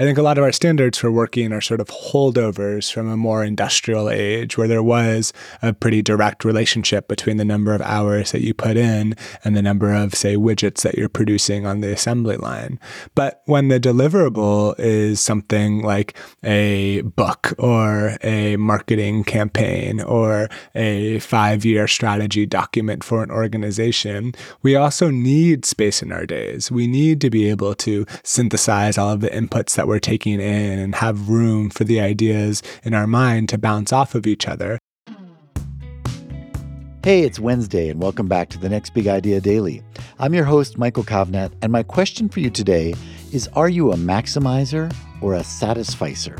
I think a lot of our standards for working are sort of holdovers from a more industrial age where there was a pretty direct relationship between the number of hours that you put in and the number of, say, widgets that you're producing on the assembly line. But when the deliverable is something like a book or a marketing campaign or a five year strategy document for an organization, we also need space in our days. We need to be able to synthesize all of the inputs that we're taking in and have room for the ideas in our mind to bounce off of each other. Hey, it's Wednesday, and welcome back to the Next Big Idea Daily. I'm your host, Michael Kovnat, and my question for you today is Are you a maximizer or a satisficer?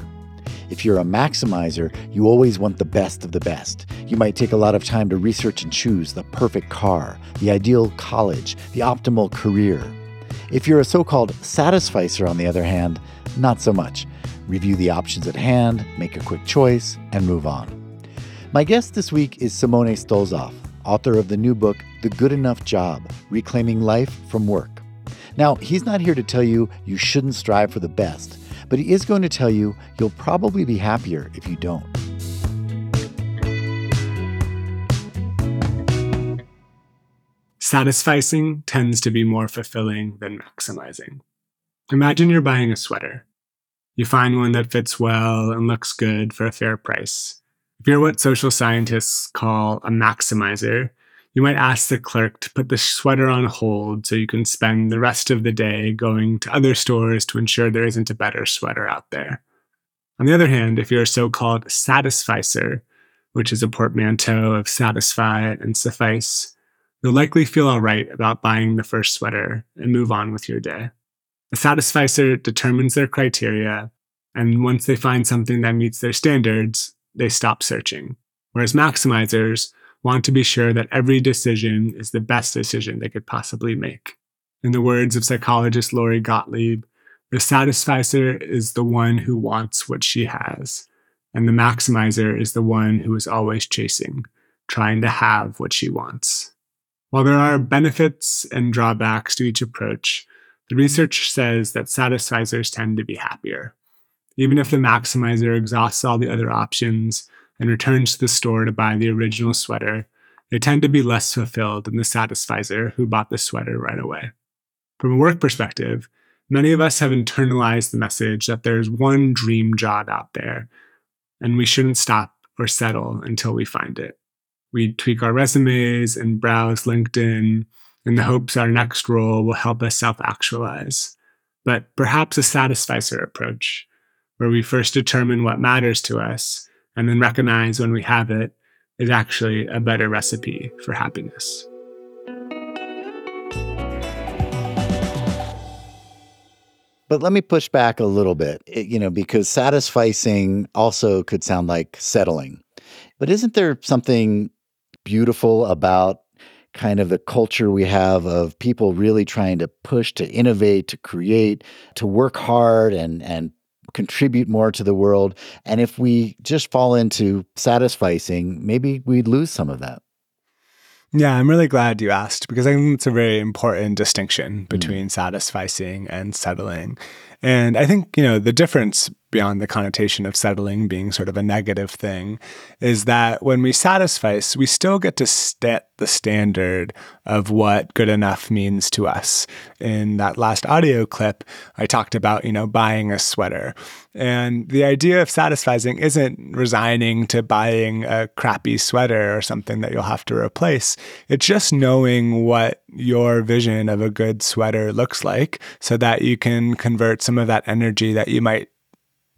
If you're a maximizer, you always want the best of the best. You might take a lot of time to research and choose the perfect car, the ideal college, the optimal career. If you're a so called satisficer, on the other hand, not so much. Review the options at hand, make a quick choice, and move on. My guest this week is Simone Stolzoff, author of the new book, The Good Enough Job Reclaiming Life from Work. Now, he's not here to tell you you shouldn't strive for the best, but he is going to tell you you'll probably be happier if you don't. Satisficing tends to be more fulfilling than maximizing. Imagine you're buying a sweater. You find one that fits well and looks good for a fair price. If you're what social scientists call a maximizer, you might ask the clerk to put the sweater on hold so you can spend the rest of the day going to other stores to ensure there isn't a better sweater out there. On the other hand, if you're a so called satisficer, which is a portmanteau of satisfy and suffice, you'll likely feel all right about buying the first sweater and move on with your day. A satisficer determines their criteria, and once they find something that meets their standards, they stop searching. Whereas maximizers want to be sure that every decision is the best decision they could possibly make. In the words of psychologist Lori Gottlieb, the satisficer is the one who wants what she has, and the maximizer is the one who is always chasing, trying to have what she wants. While there are benefits and drawbacks to each approach, the research says that satisficers tend to be happier. Even if the maximizer exhausts all the other options and returns to the store to buy the original sweater, they tend to be less fulfilled than the satisficer who bought the sweater right away. From a work perspective, many of us have internalized the message that there's one dream job out there, and we shouldn't stop or settle until we find it. We tweak our resumes and browse LinkedIn in the hopes our next role will help us self actualize. But perhaps a satisficer approach, where we first determine what matters to us and then recognize when we have it, is actually a better recipe for happiness. But let me push back a little bit, you know, because satisficing also could sound like settling. But isn't there something beautiful about kind of the culture we have of people really trying to push to innovate, to create, to work hard and and contribute more to the world. And if we just fall into satisficing, maybe we'd lose some of that. Yeah, I'm really glad you asked because I think it's a very important distinction between mm. satisficing and settling. And I think, you know, the difference beyond the connotation of settling being sort of a negative thing, is that when we satisfy, we still get to set the standard of what good enough means to us. In that last audio clip, I talked about, you know, buying a sweater. And the idea of satisfying isn't resigning to buying a crappy sweater or something that you'll have to replace. It's just knowing what your vision of a good sweater looks like so that you can convert some of that energy that you might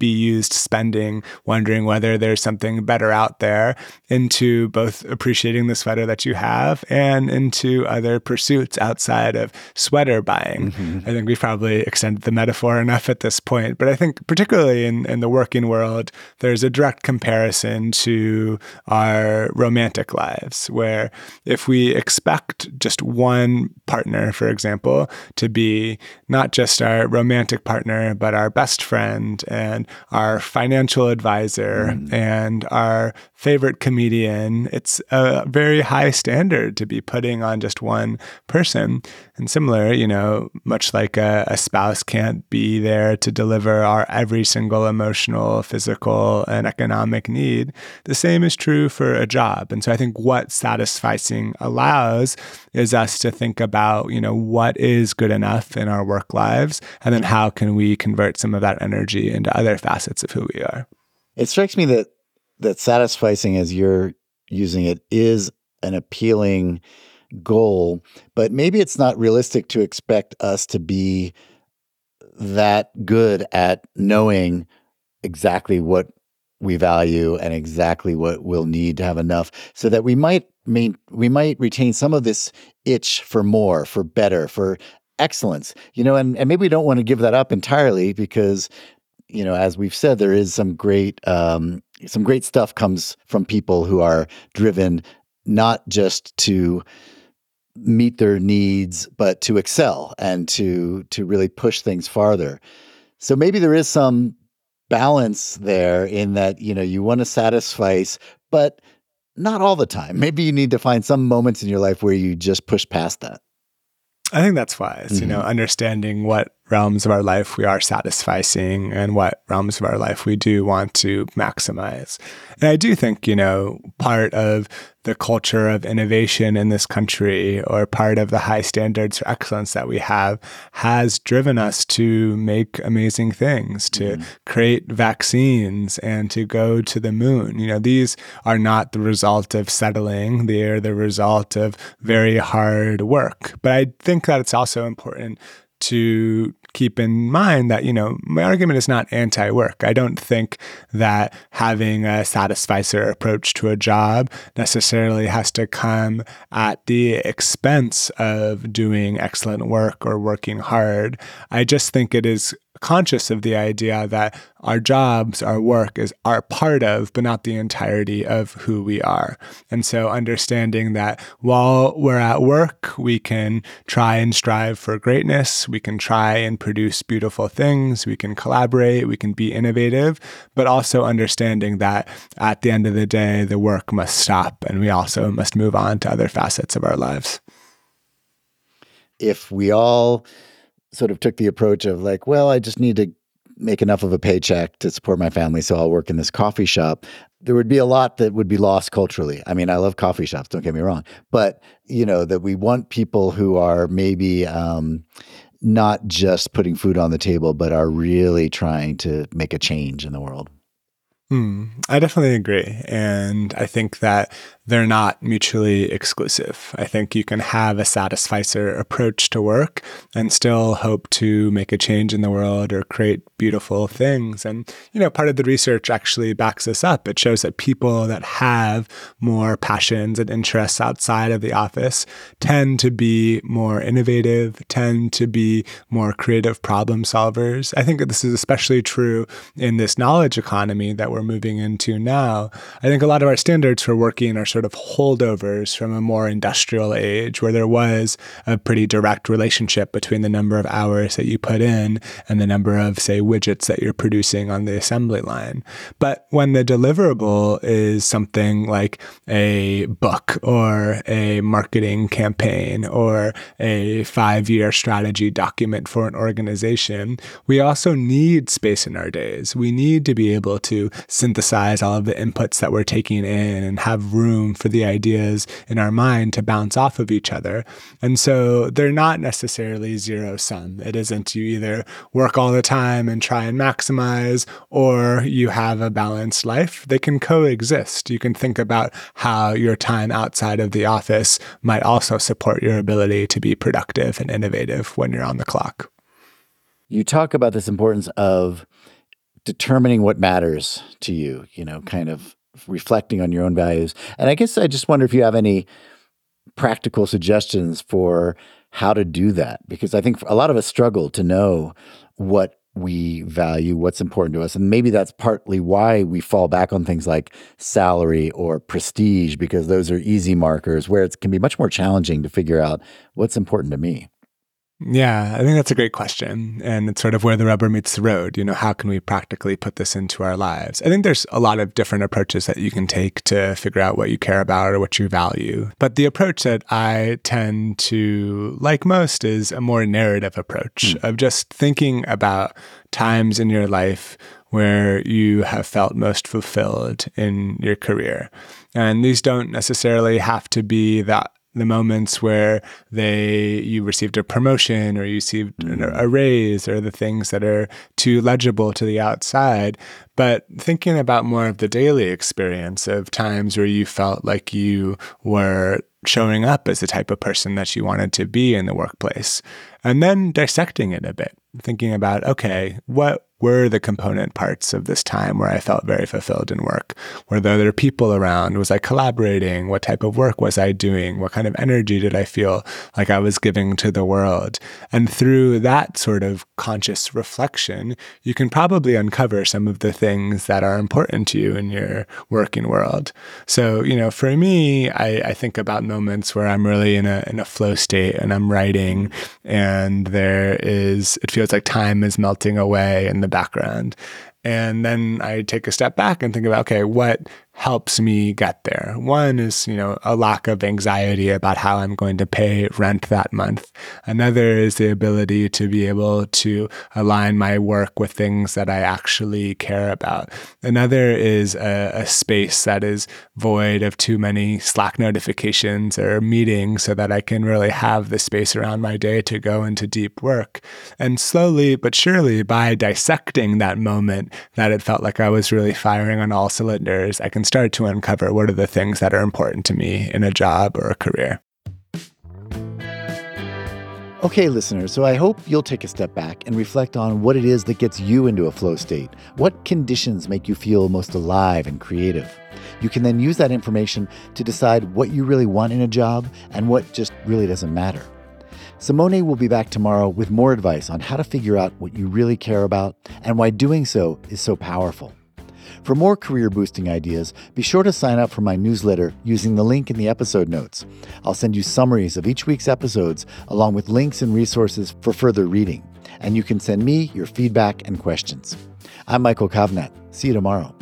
used spending, wondering whether there's something better out there, into both appreciating the sweater that you have and into other pursuits outside of sweater buying. Mm-hmm. I think we've probably extended the metaphor enough at this point, but I think particularly in, in the working world, there's a direct comparison to our romantic lives, where if we expect just one partner, for example, to be not just our romantic partner, but our best friend and our financial advisor mm. and our favorite comedian. It's a very high standard to be putting on just one person. And similar, you know, much like a, a spouse can't be there to deliver our every single emotional, physical, and economic need, the same is true for a job. And so I think what satisficing allows is us to think about, you know, what is good enough in our work lives, and then how can we convert some of that energy into other facets of who we are. It strikes me that that satisficing as you're using it is an appealing goal, but maybe it's not realistic to expect us to be that good at knowing exactly what we value and exactly what we'll need to have enough so that we might main, we might retain some of this itch for more, for better, for excellence. You know, and, and maybe we don't want to give that up entirely because, you know, as we've said, there is some great um, some great stuff comes from people who are driven not just to meet their needs, but to excel and to to really push things farther. So maybe there is some balance there in that you know you want to satisfy, but not all the time. Maybe you need to find some moments in your life where you just push past that. I think that's wise, mm-hmm. you know, mm-hmm. understanding what realms of our life we are satisficing and what realms of our life we do want to maximize. And I do think, you know, part of the culture of innovation in this country or part of the high standards for excellence that we have has driven us to make amazing things, to mm. create vaccines and to go to the moon. You know, these are not the result of settling, they are the result of very hard work. But I think that it's also important to keep in mind that, you know, my argument is not anti work. I don't think that having a satisficer approach to a job necessarily has to come at the expense of doing excellent work or working hard. I just think it is conscious of the idea that our jobs, our work is are part of, but not the entirety of who we are. And so understanding that while we're at work, we can try and strive for greatness, we can try and produce beautiful things, we can collaborate, we can be innovative, but also understanding that at the end of the day, the work must stop and we also must move on to other facets of our lives. If we all sort of took the approach of like, well, I just need to make enough of a paycheck to support my family, so I'll work in this coffee shop. There would be a lot that would be lost culturally. I mean, I love coffee shops, don't get me wrong, but you know that we want people who are maybe um, not just putting food on the table, but are really trying to make a change in the world. Hmm, I definitely agree. And I think that they're not mutually exclusive. I think you can have a satisficer approach to work and still hope to make a change in the world or create beautiful things. And, you know, part of the research actually backs this up. It shows that people that have more passions and interests outside of the office tend to be more innovative, tend to be more creative problem solvers. I think that this is especially true in this knowledge economy that we're moving into now. I think a lot of our standards for working are sort of holdovers from a more industrial age where there was a pretty direct relationship between the number of hours that you put in and the number of, say, widgets that you're producing on the assembly line. But when the deliverable is something like a book or a marketing campaign or a five year strategy document for an organization, we also need space in our days. We need to be able to synthesize all of the inputs that we're taking in and have room for the ideas in our mind to bounce off of each other. And so they're not necessarily zero sum. It isn't you either work all the time and try and maximize, or you have a balanced life. They can coexist. You can think about how your time outside of the office might also support your ability to be productive and innovative when you're on the clock. You talk about this importance of determining what matters to you, you know, kind of reflecting on your own values. And I guess I just wonder if you have any practical suggestions for how to do that because I think a lot of us struggle to know what we value, what's important to us. And maybe that's partly why we fall back on things like salary or prestige, because those are easy markers where it can be much more challenging to figure out what's important to me. Yeah, I think that's a great question. And it's sort of where the rubber meets the road. You know, how can we practically put this into our lives? I think there's a lot of different approaches that you can take to figure out what you care about or what you value. But the approach that I tend to like most is a more narrative approach mm. of just thinking about times in your life where you have felt most fulfilled in your career. And these don't necessarily have to be that the moments where they you received a promotion or you received mm. a raise or the things that are too legible to the outside but thinking about more of the daily experience of times where you felt like you were showing up as the type of person that you wanted to be in the workplace and then dissecting it a bit thinking about okay what were the component parts of this time where I felt very fulfilled in work? Were there other people around? Was I collaborating? What type of work was I doing? What kind of energy did I feel like I was giving to the world? And through that sort of conscious reflection, you can probably uncover some of the things that are important to you in your working world. So, you know, for me, I, I think about moments where I'm really in a in a flow state and I'm writing and there is it feels like time is melting away and the background. And then I take a step back and think about, okay, what helps me get there. One is, you know, a lack of anxiety about how I'm going to pay rent that month. Another is the ability to be able to align my work with things that I actually care about. Another is a, a space that is void of too many Slack notifications or meetings so that I can really have the space around my day to go into deep work. And slowly but surely, by dissecting that moment that it felt like I was really firing on all cylinders, I can start to uncover what are the things that are important to me in a job or a career. Okay, listeners, so I hope you'll take a step back and reflect on what it is that gets you into a flow state. What conditions make you feel most alive and creative? You can then use that information to decide what you really want in a job and what just really doesn't matter. Simone will be back tomorrow with more advice on how to figure out what you really care about and why doing so is so powerful. For more career boosting ideas, be sure to sign up for my newsletter using the link in the episode notes. I'll send you summaries of each week's episodes along with links and resources for further reading. And you can send me your feedback and questions. I'm Michael Kovnat. See you tomorrow.